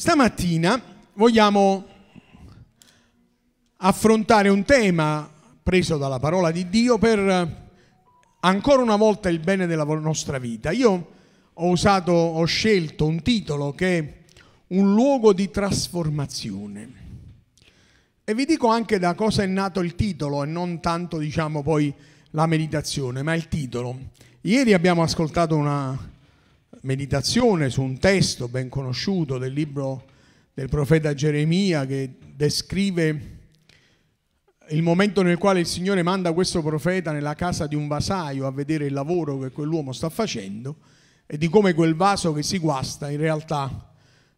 Stamattina vogliamo affrontare un tema preso dalla parola di Dio per ancora una volta il bene della nostra vita. Io ho usato, ho scelto un titolo che è un luogo di trasformazione. E vi dico anche da cosa è nato il titolo e non tanto diciamo poi la meditazione, ma il titolo. Ieri abbiamo ascoltato una meditazione su un testo ben conosciuto del libro del profeta Geremia che descrive il momento nel quale il Signore manda questo profeta nella casa di un vasaio a vedere il lavoro che quell'uomo sta facendo e di come quel vaso che si guasta in realtà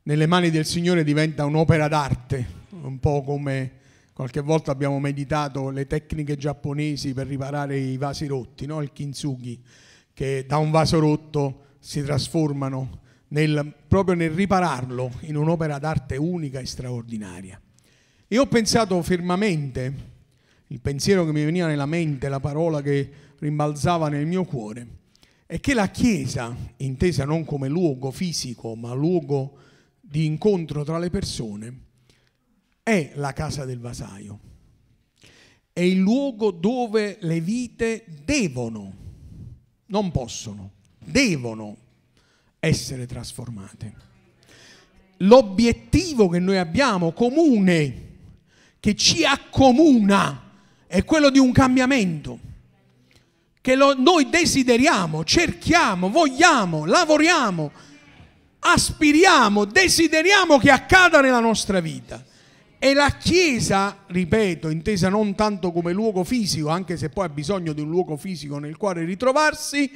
nelle mani del Signore diventa un'opera d'arte, un po' come qualche volta abbiamo meditato le tecniche giapponesi per riparare i vasi rotti, no? il kintsugi, che da un vaso rotto si trasformano nel, proprio nel ripararlo in un'opera d'arte unica e straordinaria. E ho pensato fermamente, il pensiero che mi veniva nella mente, la parola che rimbalzava nel mio cuore, è che la Chiesa, intesa non come luogo fisico, ma luogo di incontro tra le persone, è la casa del vasaio. È il luogo dove le vite devono, non possono, devono essere trasformate. L'obiettivo che noi abbiamo comune, che ci accomuna, è quello di un cambiamento, che lo, noi desideriamo, cerchiamo, vogliamo, lavoriamo, aspiriamo, desideriamo che accada nella nostra vita. E la Chiesa, ripeto, intesa non tanto come luogo fisico, anche se poi ha bisogno di un luogo fisico nel quale ritrovarsi,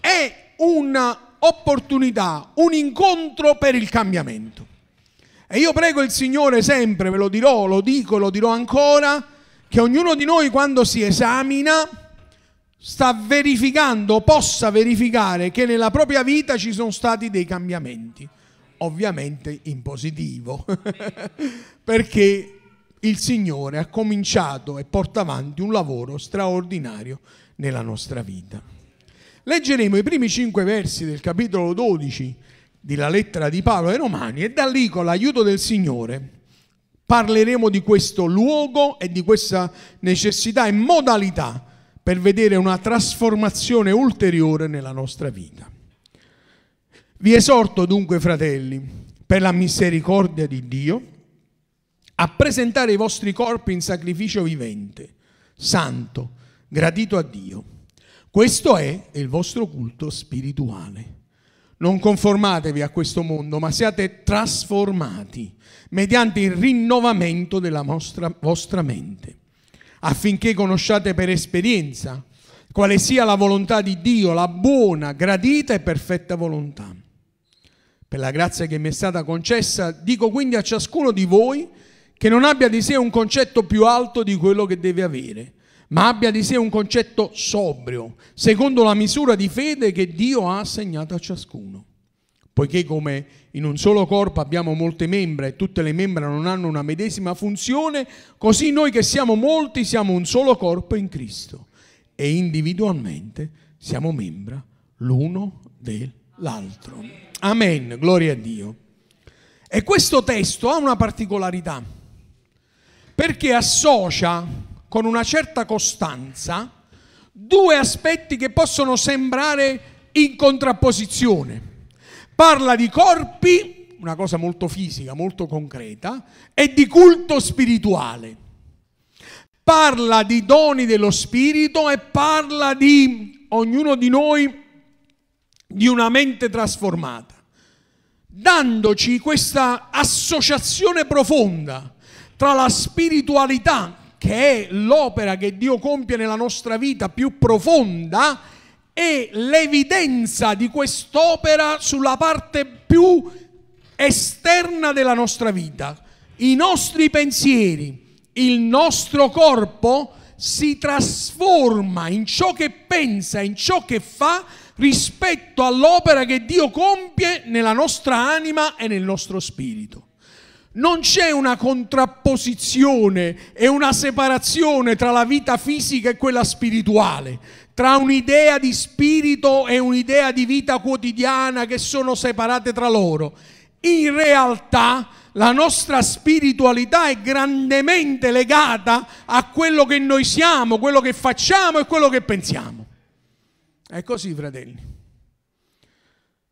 è un'opportunità, un incontro per il cambiamento. E io prego il Signore sempre, ve lo dirò, lo dico, lo dirò ancora, che ognuno di noi quando si esamina sta verificando, possa verificare che nella propria vita ci sono stati dei cambiamenti, ovviamente in positivo, perché il Signore ha cominciato e porta avanti un lavoro straordinario nella nostra vita. Leggeremo i primi cinque versi del capitolo 12 della lettera di Paolo ai Romani e da lì con l'aiuto del Signore parleremo di questo luogo e di questa necessità e modalità per vedere una trasformazione ulteriore nella nostra vita. Vi esorto dunque, fratelli, per la misericordia di Dio, a presentare i vostri corpi in sacrificio vivente, santo, gradito a Dio questo è il vostro culto spirituale. Non conformatevi a questo mondo, ma siate trasformati mediante il rinnovamento della vostra, vostra mente, affinché conosciate per esperienza quale sia la volontà di Dio, la buona, gradita e perfetta volontà. Per la grazia che mi è stata concessa, dico quindi a ciascuno di voi che non abbia di sé un concetto più alto di quello che deve avere ma abbia di sé un concetto sobrio, secondo la misura di fede che Dio ha assegnato a ciascuno. Poiché come in un solo corpo abbiamo molte membra e tutte le membra non hanno una medesima funzione, così noi che siamo molti siamo un solo corpo in Cristo e individualmente siamo membra l'uno dell'altro. Amen, gloria a Dio. E questo testo ha una particolarità, perché associa con una certa costanza due aspetti che possono sembrare in contrapposizione. Parla di corpi, una cosa molto fisica, molto concreta, e di culto spirituale. Parla di doni dello spirito e parla di ognuno di noi di una mente trasformata, dandoci questa associazione profonda tra la spiritualità che è l'opera che Dio compie nella nostra vita più profonda, e l'evidenza di quest'opera sulla parte più esterna della nostra vita. I nostri pensieri, il nostro corpo si trasforma in ciò che pensa, in ciò che fa rispetto all'opera che Dio compie nella nostra anima e nel nostro spirito. Non c'è una contrapposizione e una separazione tra la vita fisica e quella spirituale, tra un'idea di spirito e un'idea di vita quotidiana che sono separate tra loro. in realtà la nostra spiritualità è grandemente legata a quello che noi siamo, quello che facciamo e quello che pensiamo. È così, fratelli.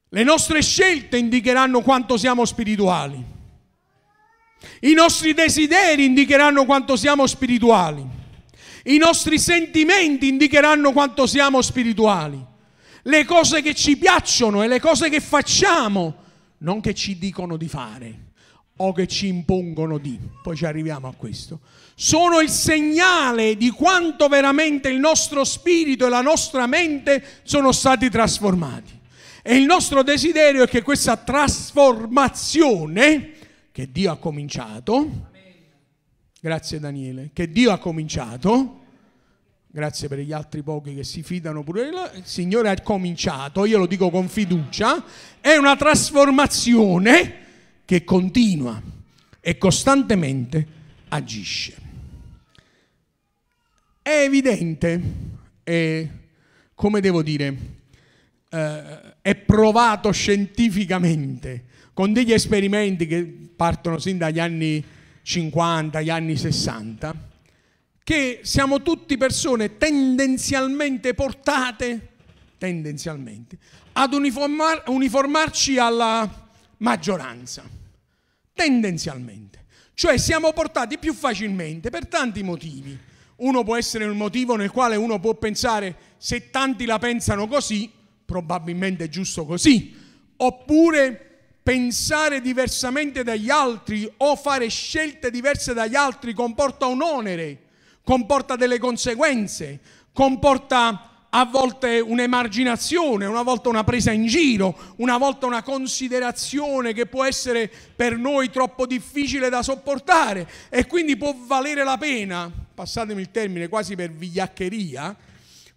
Le nostre scelte indicheranno quanto siamo spirituali. I nostri desideri indicheranno quanto siamo spirituali. I nostri sentimenti indicheranno quanto siamo spirituali. Le cose che ci piacciono e le cose che facciamo, non che ci dicono di fare o che ci impongono di, poi ci arriviamo a questo, sono il segnale di quanto veramente il nostro spirito e la nostra mente sono stati trasformati. E il nostro desiderio è che questa trasformazione che Dio ha cominciato, grazie Daniele, che Dio ha cominciato, grazie per gli altri pochi che si fidano pure, il Signore ha cominciato, io lo dico con fiducia, è una trasformazione che continua e costantemente agisce. È evidente, è, come devo dire, eh, è provato scientificamente con degli esperimenti che partono sin dagli anni 50, gli anni 60, che siamo tutti persone tendenzialmente portate, tendenzialmente, ad uniformar, uniformarci alla maggioranza tendenzialmente. Cioè siamo portati più facilmente per tanti motivi. Uno può essere un motivo nel quale uno può pensare se tanti la pensano così, probabilmente è giusto così. Oppure pensare diversamente dagli altri o fare scelte diverse dagli altri comporta un onere, comporta delle conseguenze, comporta a volte un'emarginazione, una volta una presa in giro, una volta una considerazione che può essere per noi troppo difficile da sopportare e quindi può valere la pena, passatemi il termine quasi per vigliaccheria,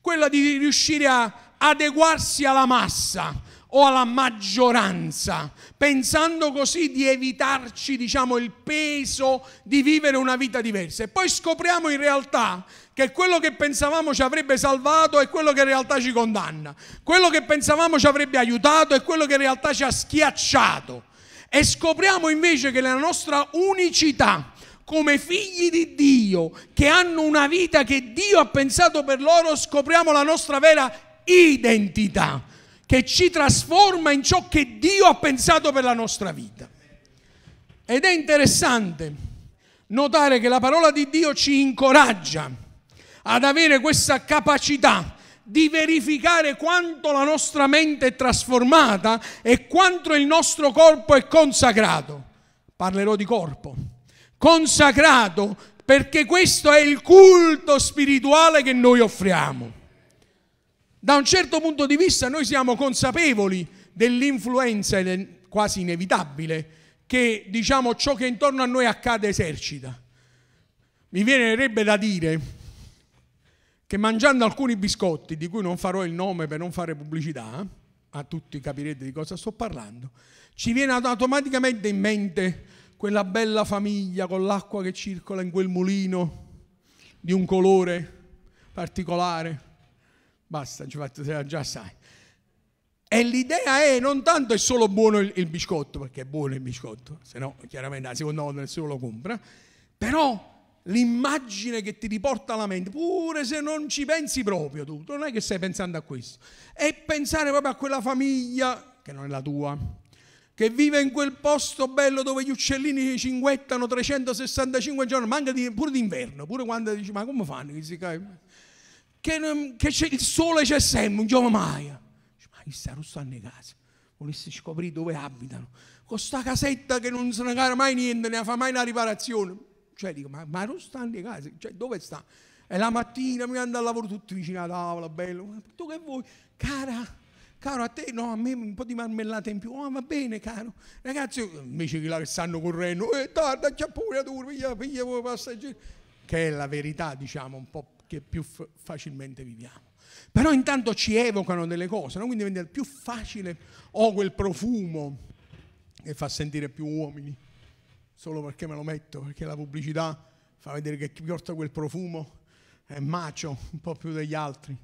quella di riuscire a adeguarsi alla massa, o alla maggioranza, pensando così di evitarci, diciamo, il peso di vivere una vita diversa. E poi scopriamo in realtà che quello che pensavamo ci avrebbe salvato è quello che in realtà ci condanna. Quello che pensavamo ci avrebbe aiutato è quello che in realtà ci ha schiacciato. E scopriamo invece che la nostra unicità come figli di Dio, che hanno una vita che Dio ha pensato per loro, scopriamo la nostra vera identità che ci trasforma in ciò che Dio ha pensato per la nostra vita. Ed è interessante notare che la parola di Dio ci incoraggia ad avere questa capacità di verificare quanto la nostra mente è trasformata e quanto il nostro corpo è consacrato. Parlerò di corpo. Consacrato perché questo è il culto spirituale che noi offriamo. Da un certo punto di vista noi siamo consapevoli dell'influenza quasi inevitabile che diciamo ciò che intorno a noi accade esercita. Mi viene da dire che mangiando alcuni biscotti, di cui non farò il nome per non fare pubblicità, a tutti capirete di cosa sto parlando, ci viene automaticamente in mente quella bella famiglia con l'acqua che circola in quel mulino di un colore particolare Basta, già sai. E l'idea è non tanto è solo buono il, il biscotto, perché è buono il biscotto, se no chiaramente la seconda volta nessuno lo compra, però l'immagine che ti riporta alla mente, pure se non ci pensi proprio tu, non è che stai pensando a questo, è pensare proprio a quella famiglia, che non è la tua, che vive in quel posto bello dove gli uccellini cinguettano 365 giorni, manca di, pure d'inverno, pure quando dici ma come fanno? Che che, il sole c'è sempre, non giova mai. Ma chi sta in casa? Volessi scoprire dove abitano. Con sta casetta che non se ne cara mai niente, ne fa mai una riparazione. Cioè dico, ma, ma in casa? Cioè, dove sta? E la mattina mi andano al lavoro tutti vicino alla tavola, bello. Ma tu che vuoi? Cara, caro a te no a me un po' di marmellata in più oh, va bene caro ragazzi invece che là che stanno correndo eh tarda c'è pure tu piglia piglia passaggeri che è la verità diciamo un po' che più f- facilmente viviamo. Però intanto ci evocano delle cose, no? quindi diventa più facile, ho oh, quel profumo che fa sentire più uomini, solo perché me lo metto, perché la pubblicità fa vedere che chi porta quel profumo è macio un po' più degli altri.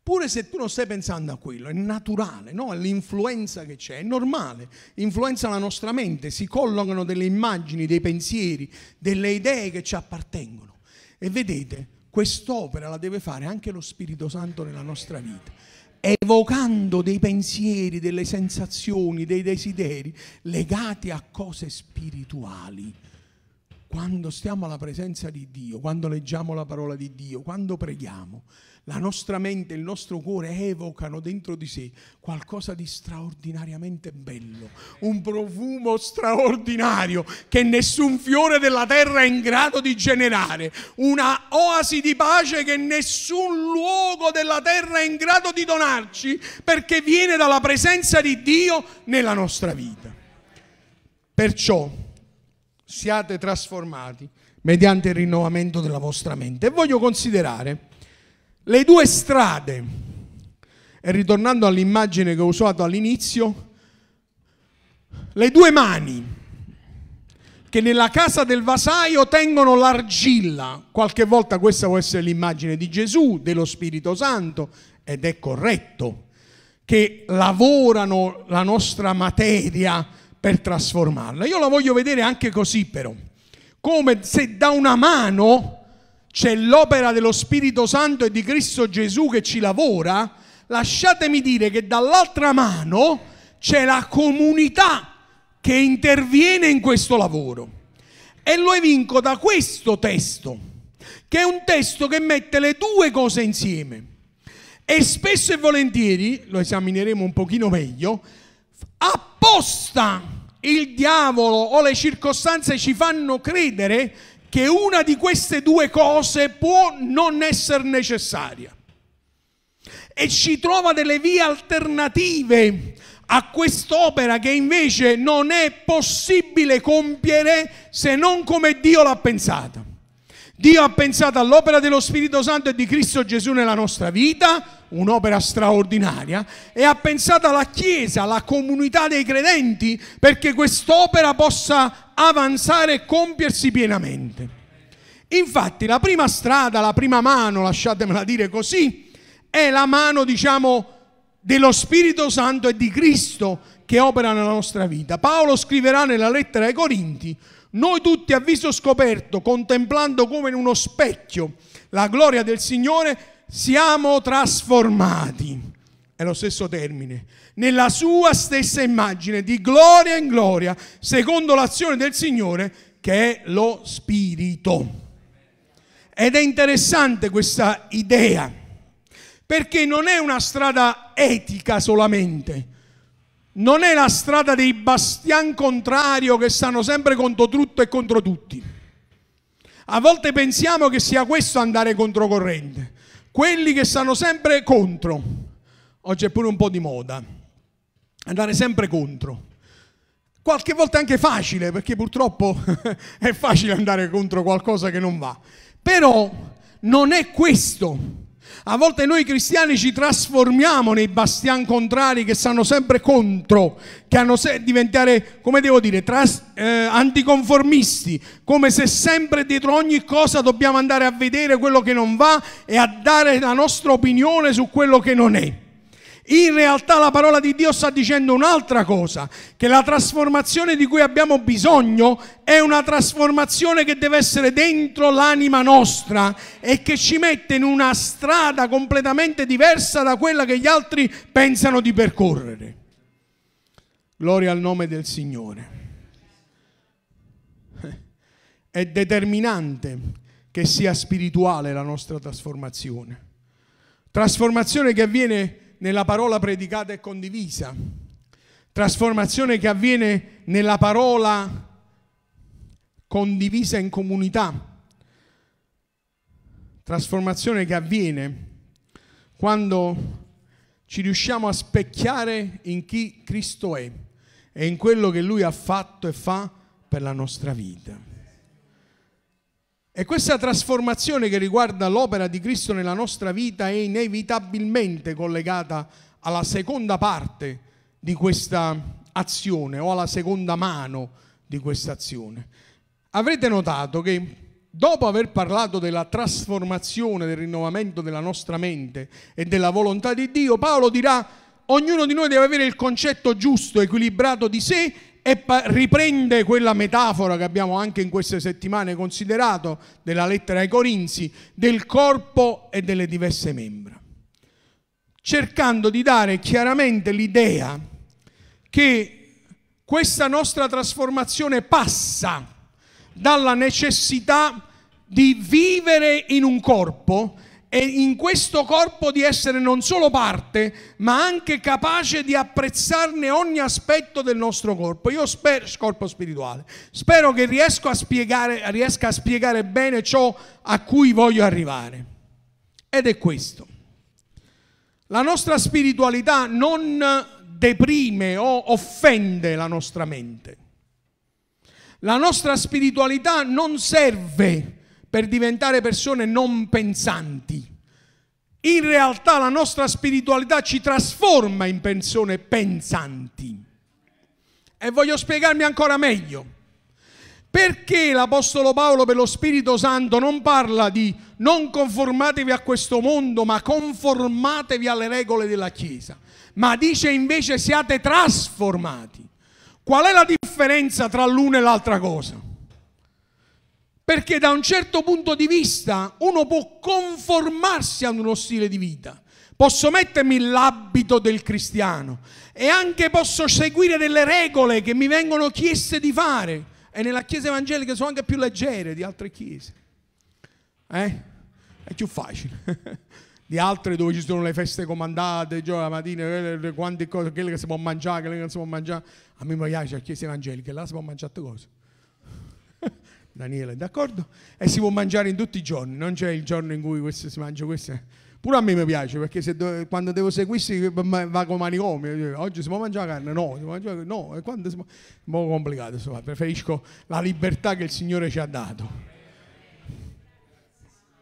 Pure se tu non stai pensando a quello, è naturale, no? l'influenza che c'è, è normale, influenza la nostra mente, si collocano delle immagini, dei pensieri, delle idee che ci appartengono. E vedete, quest'opera la deve fare anche lo Spirito Santo nella nostra vita evocando dei pensieri, delle sensazioni, dei desideri legati a cose spirituali. Quando stiamo alla presenza di Dio, quando leggiamo la parola di Dio, quando preghiamo, la nostra mente, il nostro cuore evocano dentro di sé qualcosa di straordinariamente bello, un profumo straordinario che nessun fiore della terra è in grado di generare, una oasi di pace che nessun luogo della terra è in grado di donarci perché viene dalla presenza di Dio nella nostra vita. Perciò siate trasformati mediante il rinnovamento della vostra mente. E voglio considerare le due strade, e ritornando all'immagine che ho usato all'inizio, le due mani che nella casa del vasaio tengono l'argilla. Qualche volta questa può essere l'immagine di Gesù, dello Spirito Santo, ed è corretto, che lavorano la nostra materia per trasformarla. Io la voglio vedere anche così però, come se da una mano c'è l'opera dello Spirito Santo e di Cristo Gesù che ci lavora, lasciatemi dire che dall'altra mano c'è la comunità che interviene in questo lavoro. E lo evinco da questo testo, che è un testo che mette le due cose insieme. E spesso e volentieri, lo esamineremo un pochino meglio, apposta il diavolo o le circostanze ci fanno credere che una di queste due cose può non essere necessaria e ci trova delle vie alternative a quest'opera che invece non è possibile compiere se non come Dio l'ha pensata. Dio ha pensato all'opera dello Spirito Santo e di Cristo Gesù nella nostra vita, un'opera straordinaria, e ha pensato alla Chiesa, alla comunità dei credenti, perché quest'opera possa avanzare e compiersi pienamente. Infatti la prima strada, la prima mano, lasciatemela dire così, è la mano, diciamo, dello Spirito Santo e di Cristo che opera nella nostra vita. Paolo scriverà nella lettera ai Corinti, noi tutti a viso scoperto, contemplando come in uno specchio la gloria del Signore, siamo trasformati, è lo stesso termine, nella sua stessa immagine, di gloria in gloria, secondo l'azione del Signore che è lo Spirito. Ed è interessante questa idea, perché non è una strada etica solamente, non è la strada dei bastian contrario che stanno sempre contro tutto e contro tutti. A volte pensiamo che sia questo andare controcorrente, quelli che stanno sempre contro. Oggi è pure un po' di moda, andare sempre contro. Qualche volta è anche facile, perché purtroppo è facile andare contro qualcosa che non va. Però non è questo a volte noi cristiani ci trasformiamo nei bastian contrari che stanno sempre contro, che hanno se- diventare, come devo dire, tras- eh, anticonformisti, come se sempre dietro ogni cosa dobbiamo andare a vedere quello che non va e a dare la nostra opinione su quello che non è. In realtà la parola di Dio sta dicendo un'altra cosa, che la trasformazione di cui abbiamo bisogno è una trasformazione che deve essere dentro l'anima nostra e che ci mette in una strada completamente diversa da quella che gli altri pensano di percorrere. Gloria al nome del Signore. È determinante che sia spirituale la nostra trasformazione. Trasformazione che avviene nella parola predicata e condivisa, trasformazione che avviene nella parola condivisa in comunità, trasformazione che avviene quando ci riusciamo a specchiare in chi Cristo è e in quello che Lui ha fatto e fa per la nostra vita. E questa trasformazione che riguarda l'opera di Cristo nella nostra vita è inevitabilmente collegata alla seconda parte di questa azione o alla seconda mano di questa azione. Avrete notato che dopo aver parlato della trasformazione, del rinnovamento della nostra mente e della volontà di Dio, Paolo dirà, ognuno di noi deve avere il concetto giusto, equilibrato di sé e riprende quella metafora che abbiamo anche in queste settimane considerato della lettera ai Corinzi, del corpo e delle diverse membra, cercando di dare chiaramente l'idea che questa nostra trasformazione passa dalla necessità di vivere in un corpo e in questo corpo di essere non solo parte, ma anche capace di apprezzarne ogni aspetto del nostro corpo. Io spero, corpo spirituale, spero che riesco a spiegare, riesca a spiegare bene ciò a cui voglio arrivare. Ed è questo. La nostra spiritualità non deprime o offende la nostra mente. La nostra spiritualità non serve per diventare persone non pensanti. In realtà la nostra spiritualità ci trasforma in persone pensanti. E voglio spiegarmi ancora meglio. Perché l'Apostolo Paolo per lo Spirito Santo non parla di non conformatevi a questo mondo, ma conformatevi alle regole della Chiesa? ma dice invece siate trasformati. Qual è la differenza tra l'una e l'altra cosa? Perché da un certo punto di vista uno può conformarsi ad uno stile di vita. Posso mettermi l'abito del cristiano e anche posso seguire delle regole che mi vengono chieste di fare. E nella chiesa evangelica sono anche più leggere di altre chiese. Eh? È più facile. di altre dove ci sono le feste comandate, già la mattina, quante cose, quelle che si può mangiare, quelle che non si può mangiare. A me piace la chiesa evangelica, là si può mangiare tutte cose. Daniele, d'accordo? E si può mangiare in tutti i giorni, non c'è il giorno in cui questo si mangia questo. Pure a me mi piace perché do, quando devo seguirsi va come manicomio. Oggi si può mangiare carne? No, si può mangiare, no. E quando. È un po' complicato, insomma. preferisco la libertà che il Signore ci ha dato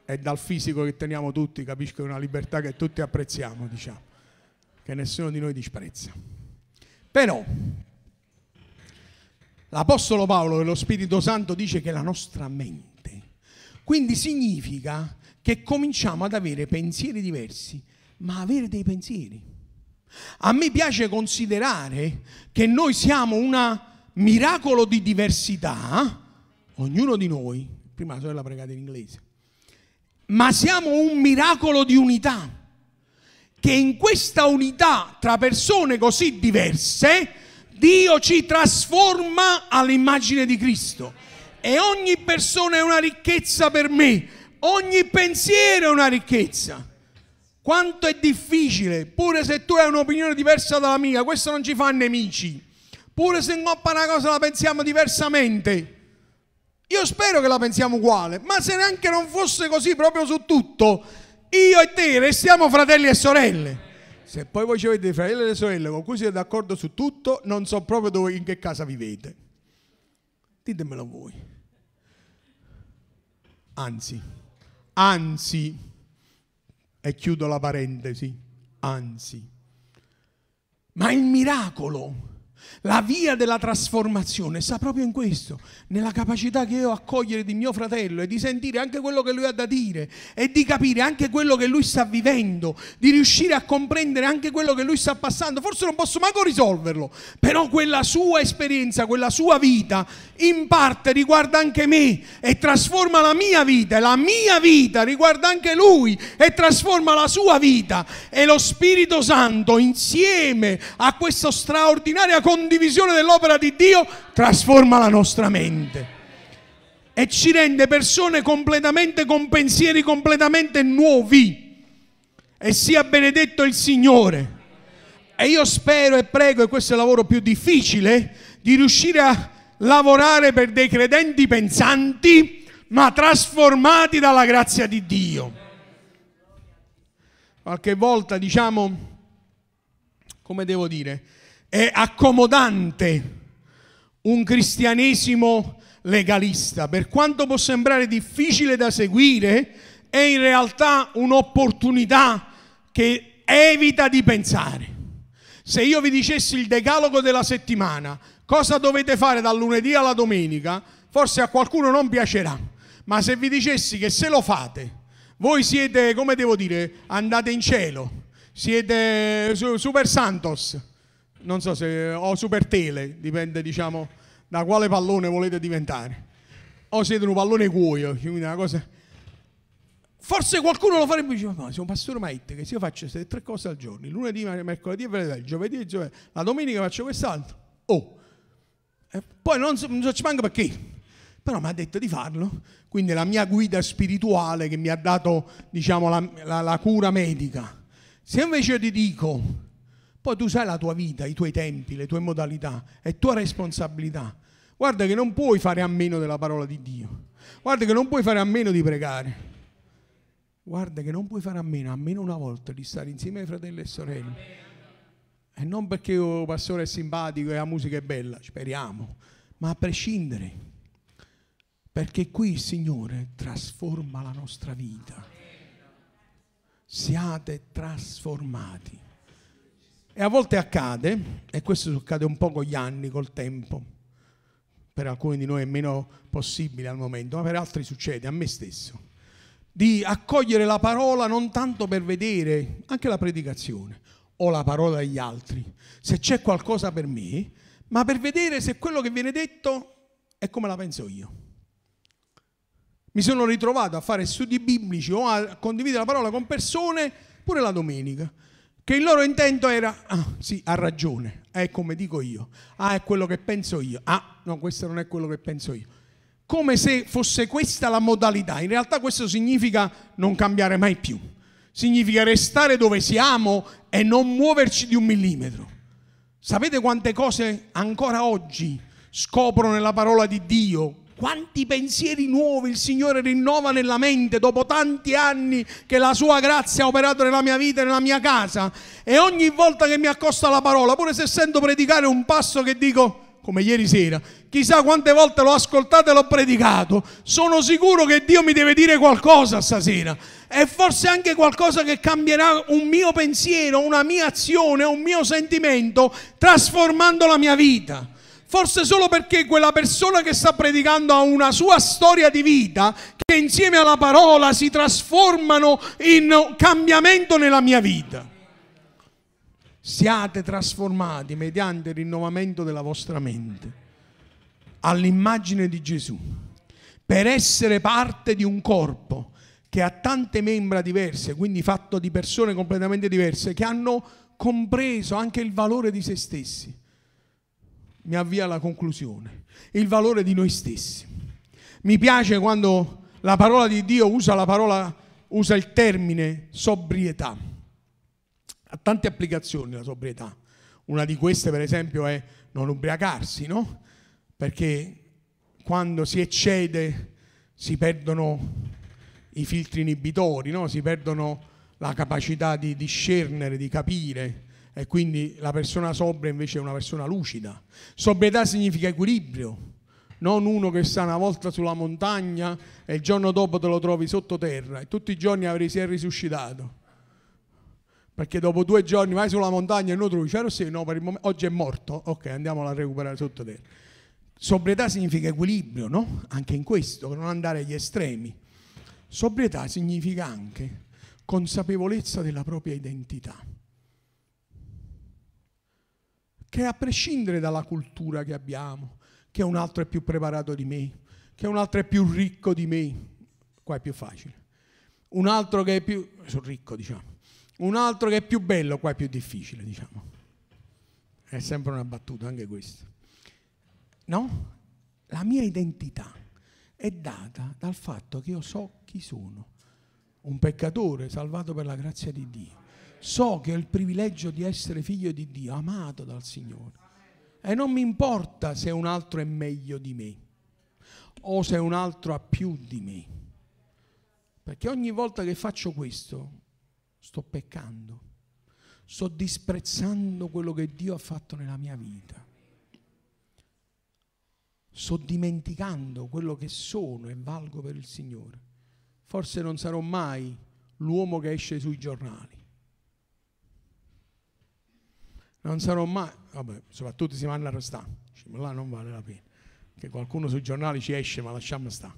è dal fisico che teniamo tutti, capisco che è una libertà che tutti apprezziamo, diciamo, che nessuno di noi disprezza. Però l'Apostolo Paolo e lo Spirito Santo dice che è la nostra mente. Quindi significa che cominciamo ad avere pensieri diversi, ma avere dei pensieri. A me piace considerare che noi siamo un miracolo di diversità, ognuno di noi, prima la sorella pregata in inglese, ma siamo un miracolo di unità, che in questa unità tra persone così diverse, Dio ci trasforma all'immagine di Cristo. E ogni persona è una ricchezza per me, ogni pensiero è una ricchezza. Quanto è difficile, pure se tu hai un'opinione diversa dalla mia, questo non ci fa nemici. Pure se in una cosa la pensiamo diversamente, io spero che la pensiamo uguale, ma se neanche non fosse così proprio su tutto, io e te restiamo fratelli e sorelle. Se poi voi ci avete fratelli e sorelle con cui siete d'accordo su tutto, non so proprio dove, in che casa vivete. Ditemelo voi. Anzi, anzi, e chiudo la parentesi, anzi, ma il miracolo la via della trasformazione sta proprio in questo, nella capacità che io ho accogliere di mio fratello e di sentire anche quello che lui ha da dire e di capire anche quello che lui sta vivendo, di riuscire a comprendere anche quello che lui sta passando. Forse non posso manco risolverlo, però quella sua esperienza, quella sua vita in parte riguarda anche me e trasforma la mia vita e la mia vita riguarda anche lui e trasforma la sua vita e lo Spirito Santo insieme a questa straordinaria condivisione dell'opera di Dio trasforma la nostra mente e ci rende persone completamente con pensieri completamente nuovi. E sia benedetto il Signore. E io spero e prego, e questo è il lavoro più difficile, di riuscire a lavorare per dei credenti pensanti, ma trasformati dalla grazia di Dio. Qualche volta, diciamo, come devo dire, è accomodante un cristianesimo legalista. Per quanto può sembrare difficile da seguire, è in realtà un'opportunità che evita di pensare. Se io vi dicessi il decalogo della settimana, cosa dovete fare dal lunedì alla domenica, forse a qualcuno non piacerà. Ma se vi dicessi che se lo fate, voi siete, come devo dire, andate in cielo, siete super santos, non so se o super tele, dipende diciamo da quale pallone volete diventare. O siete un pallone cuoio, quindi una cosa... Forse qualcuno lo farebbe dice, ma un pastore Maitte che se io faccio queste tre cose al giorno, lunedì, mercoledì e venerdì, giovedì e giovedì, la domenica faccio quest'altro. Oh, e poi non so, non so ci manca perché però mi ha detto di farlo, quindi la mia guida spirituale che mi ha dato diciamo, la, la, la cura medica. Se invece ti dico, poi tu sai la tua vita, i tuoi tempi, le tue modalità, è tua responsabilità. Guarda che non puoi fare a meno della parola di Dio. Guarda che non puoi fare a meno di pregare. Guarda che non puoi fare a meno, almeno una volta, di stare insieme ai fratelli e sorelle. E non perché il pastore è simpatico e la musica è bella, speriamo, ma a prescindere perché qui il Signore trasforma la nostra vita. Siate trasformati. E a volte accade, e questo accade un po' con gli anni, col tempo, per alcuni di noi è meno possibile al momento, ma per altri succede, a me stesso, di accogliere la parola non tanto per vedere anche la predicazione o la parola degli altri, se c'è qualcosa per me, ma per vedere se quello che viene detto è come la penso io. Mi sono ritrovato a fare studi biblici o a condividere la parola con persone pure la domenica, che il loro intento era, ah sì, ha ragione, è come dico io, ah è quello che penso io, ah no, questo non è quello che penso io. Come se fosse questa la modalità, in realtà questo significa non cambiare mai più, significa restare dove siamo e non muoverci di un millimetro. Sapete quante cose ancora oggi scopro nella parola di Dio quanti pensieri nuovi il Signore rinnova nella mente dopo tanti anni che la sua grazia ha operato nella mia vita e nella mia casa. E ogni volta che mi accosta la parola, pure se sento predicare un passo che dico, come ieri sera, chissà quante volte l'ho ascoltato e l'ho predicato, sono sicuro che Dio mi deve dire qualcosa stasera. E forse anche qualcosa che cambierà un mio pensiero, una mia azione, un mio sentimento, trasformando la mia vita. Forse solo perché quella persona che sta predicando ha una sua storia di vita che insieme alla parola si trasformano in cambiamento nella mia vita. Siate trasformati mediante il rinnovamento della vostra mente all'immagine di Gesù per essere parte di un corpo che ha tante membra diverse, quindi fatto di persone completamente diverse, che hanno compreso anche il valore di se stessi mi avvia alla conclusione, il valore di noi stessi. Mi piace quando la parola di Dio usa la parola, usa il termine sobrietà. Ha tante applicazioni la sobrietà. Una di queste, per esempio, è non ubriacarsi, no? Perché quando si eccede si perdono i filtri inibitori, no? si perdono la capacità di discernere, di capire e quindi la persona sobria invece è una persona lucida. Sobrietà significa equilibrio, non uno che sta una volta sulla montagna e il giorno dopo te lo trovi sottoterra e tutti i giorni avrei si è risuscitato. Perché dopo due giorni vai sulla montagna e noi trovi, c'era sì, no, per il momento, oggi è morto, ok, andiamo a recuperare sottoterra. Sobrietà significa equilibrio, no? Anche in questo, non andare agli estremi. Sobrietà significa anche consapevolezza della propria identità che a prescindere dalla cultura che abbiamo, che un altro è più preparato di me, che un altro è più ricco di me, qua è più facile. Un altro che è più, sono ricco diciamo, un altro che è più bello, qua è più difficile diciamo. È sempre una battuta anche questa. No? La mia identità è data dal fatto che io so chi sono, un peccatore salvato per la grazia di Dio so che ho il privilegio di essere figlio di Dio, amato dal Signore. E non mi importa se un altro è meglio di me o se un altro ha più di me. Perché ogni volta che faccio questo sto peccando, sto disprezzando quello che Dio ha fatto nella mia vita. Sto dimenticando quello che sono e valgo per il Signore. Forse non sarò mai l'uomo che esce sui giornali non sarò mai, vabbè, soprattutto si vanno a arrestare, ma là non vale la pena, che qualcuno sui giornali ci esce, ma lasciamo stare.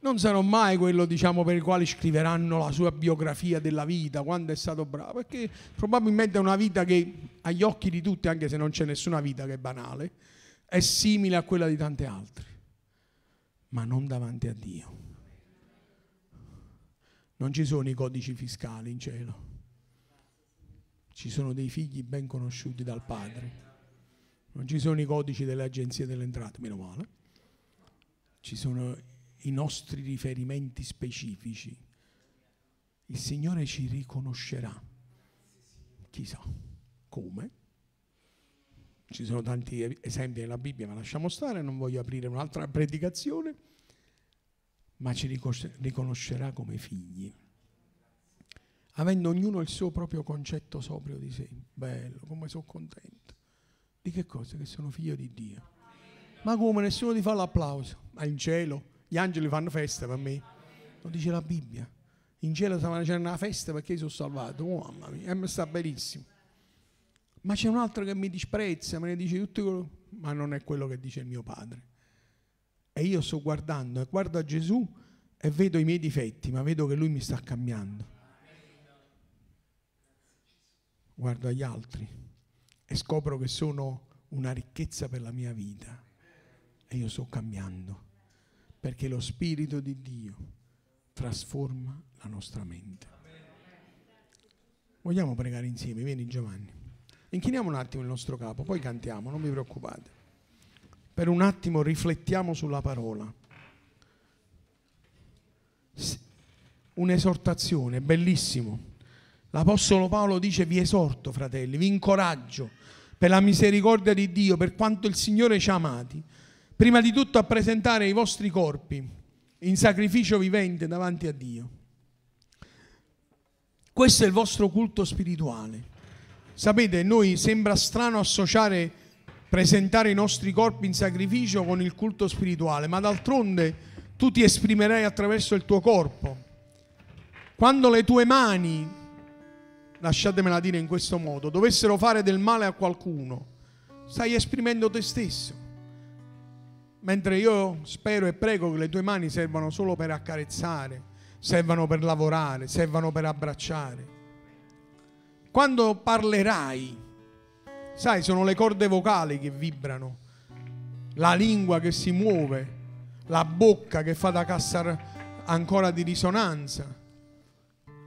non sarò mai quello diciamo, per il quale scriveranno la sua biografia della vita, quando è stato bravo, perché probabilmente è una vita che agli occhi di tutti, anche se non c'è nessuna vita che è banale, è simile a quella di tante altre, ma non davanti a Dio. Non ci sono i codici fiscali in cielo, ci sono dei figli ben conosciuti dal Padre, non ci sono i codici delle agenzie delle entrate, meno male, ci sono i nostri riferimenti specifici, il Signore ci riconoscerà. Chissà come. Ci sono tanti esempi nella Bibbia, ma lasciamo stare, non voglio aprire un'altra predicazione, ma ci riconoscerà come figli, avendo ognuno il suo proprio concetto sobrio di sé. Bello, come sono contento. Di che cosa? Che sono figlio di Dio. Ma come nessuno ti fa l'applauso? Ma in cielo gli angeli fanno festa per me. Lo dice la Bibbia. In cielo stavano facendo una festa perché io sono salvato. Oh, mamma mia, e mi sta benissimo. Ma c'è un altro che mi disprezza, me ne dice tutto quello, ma non è quello che dice il mio padre. E io sto guardando e guardo a Gesù e vedo i miei difetti, ma vedo che lui mi sta cambiando. Guardo agli altri e scopro che sono una ricchezza per la mia vita. E io sto cambiando perché lo Spirito di Dio trasforma la nostra mente. Vogliamo pregare insieme? Vieni Giovanni. Inchiniamo un attimo il nostro capo, poi cantiamo, non vi preoccupate. Per un attimo riflettiamo sulla parola. Un'esortazione, bellissimo. L'Apostolo Paolo dice vi esorto, fratelli, vi incoraggio per la misericordia di Dio, per quanto il Signore ci ha amati prima di tutto a presentare i vostri corpi in sacrificio vivente davanti a Dio. Questo è il vostro culto spirituale. Sapete, noi sembra strano associare presentare i nostri corpi in sacrificio con il culto spirituale, ma d'altronde tu ti esprimerai attraverso il tuo corpo. Quando le tue mani, lasciatemela dire in questo modo, dovessero fare del male a qualcuno, stai esprimendo te stesso. Mentre io spero e prego che le tue mani servano solo per accarezzare, servano per lavorare, servano per abbracciare. Quando parlerai, sai, sono le corde vocali che vibrano, la lingua che si muove, la bocca che fa da cassa ancora di risonanza.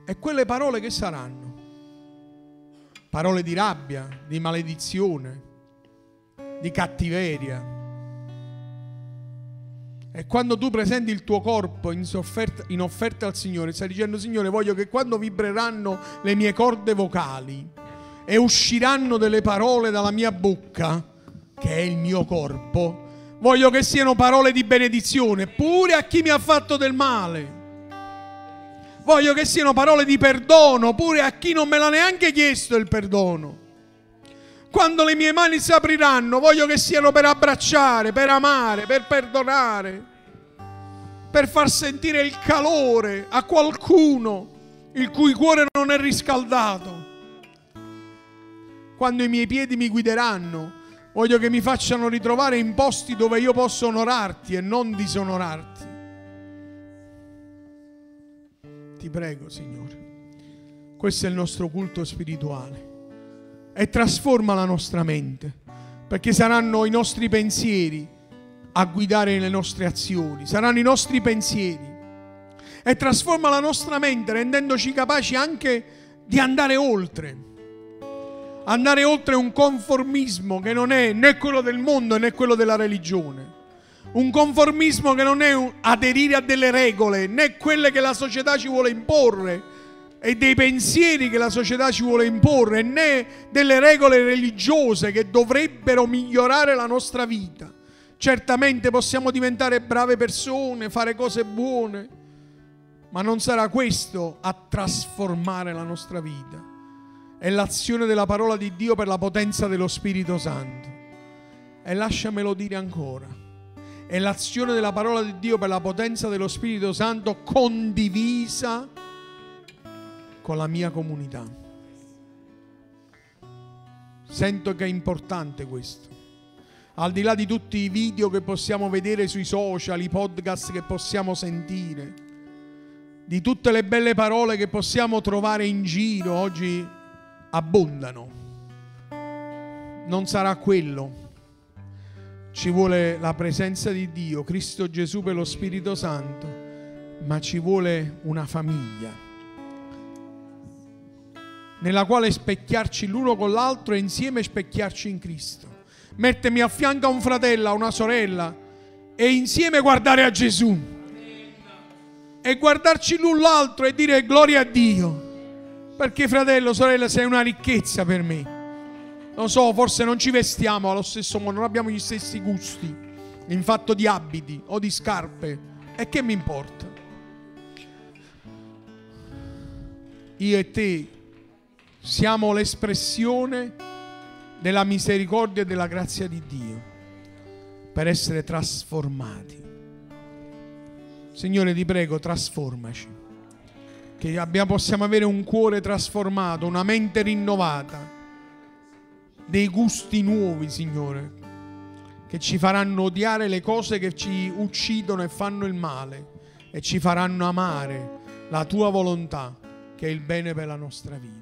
E quelle parole che saranno? Parole di rabbia, di maledizione, di cattiveria e quando tu presenti il tuo corpo in, sofferta, in offerta al Signore, stai dicendo Signore voglio che quando vibreranno le mie corde vocali e usciranno delle parole dalla mia bocca, che è il mio corpo, voglio che siano parole di benedizione pure a chi mi ha fatto del male. Voglio che siano parole di perdono pure a chi non me l'ha neanche chiesto il perdono. Quando le mie mani si apriranno, voglio che siano per abbracciare, per amare, per perdonare, per far sentire il calore a qualcuno il cui cuore non è riscaldato. Quando i miei piedi mi guideranno, voglio che mi facciano ritrovare in posti dove io posso onorarti e non disonorarti. Ti prego, Signore. Questo è il nostro culto spirituale e trasforma la nostra mente, perché saranno i nostri pensieri a guidare le nostre azioni, saranno i nostri pensieri e trasforma la nostra mente rendendoci capaci anche di andare oltre. Andare oltre un conformismo che non è né quello del mondo né quello della religione. Un conformismo che non è aderire a delle regole né quelle che la società ci vuole imporre, e dei pensieri che la società ci vuole imporre, né delle regole religiose che dovrebbero migliorare la nostra vita. Certamente possiamo diventare brave persone, fare cose buone, ma non sarà questo a trasformare la nostra vita. È l'azione della parola di Dio per la potenza dello Spirito Santo. E lasciamelo dire ancora. È l'azione della parola di Dio per la potenza dello Spirito Santo condivisa con la mia comunità. Sento che è importante questo. al di là di tutti i video che possiamo vedere sui social, i podcast che possiamo sentire, di tutte le belle parole che possiamo trovare in giro, oggi abbondano. Non sarà quello. Ci vuole la presenza di Dio, Cristo Gesù per lo Spirito Santo, ma ci vuole una famiglia nella quale specchiarci l'uno con l'altro e insieme specchiarci in Cristo. Mettermi a fianco a un fratello, a una sorella e insieme guardare a Gesù. E guardarci l'un l'altro e dire gloria a Dio. Perché fratello, sorella, sei una ricchezza per me. Lo so, forse non ci vestiamo allo stesso modo, non abbiamo gli stessi gusti in fatto di abiti o di scarpe. E che mi importa? Io e te siamo l'espressione della misericordia e della grazia di Dio per essere trasformati. Signore, ti prego, trasformaci. Che abbiamo, possiamo avere un cuore trasformato, una mente rinnovata, dei gusti nuovi, Signore, che ci faranno odiare le cose che ci uccidono e fanno il male e ci faranno amare la tua volontà, che è il bene per la nostra vita.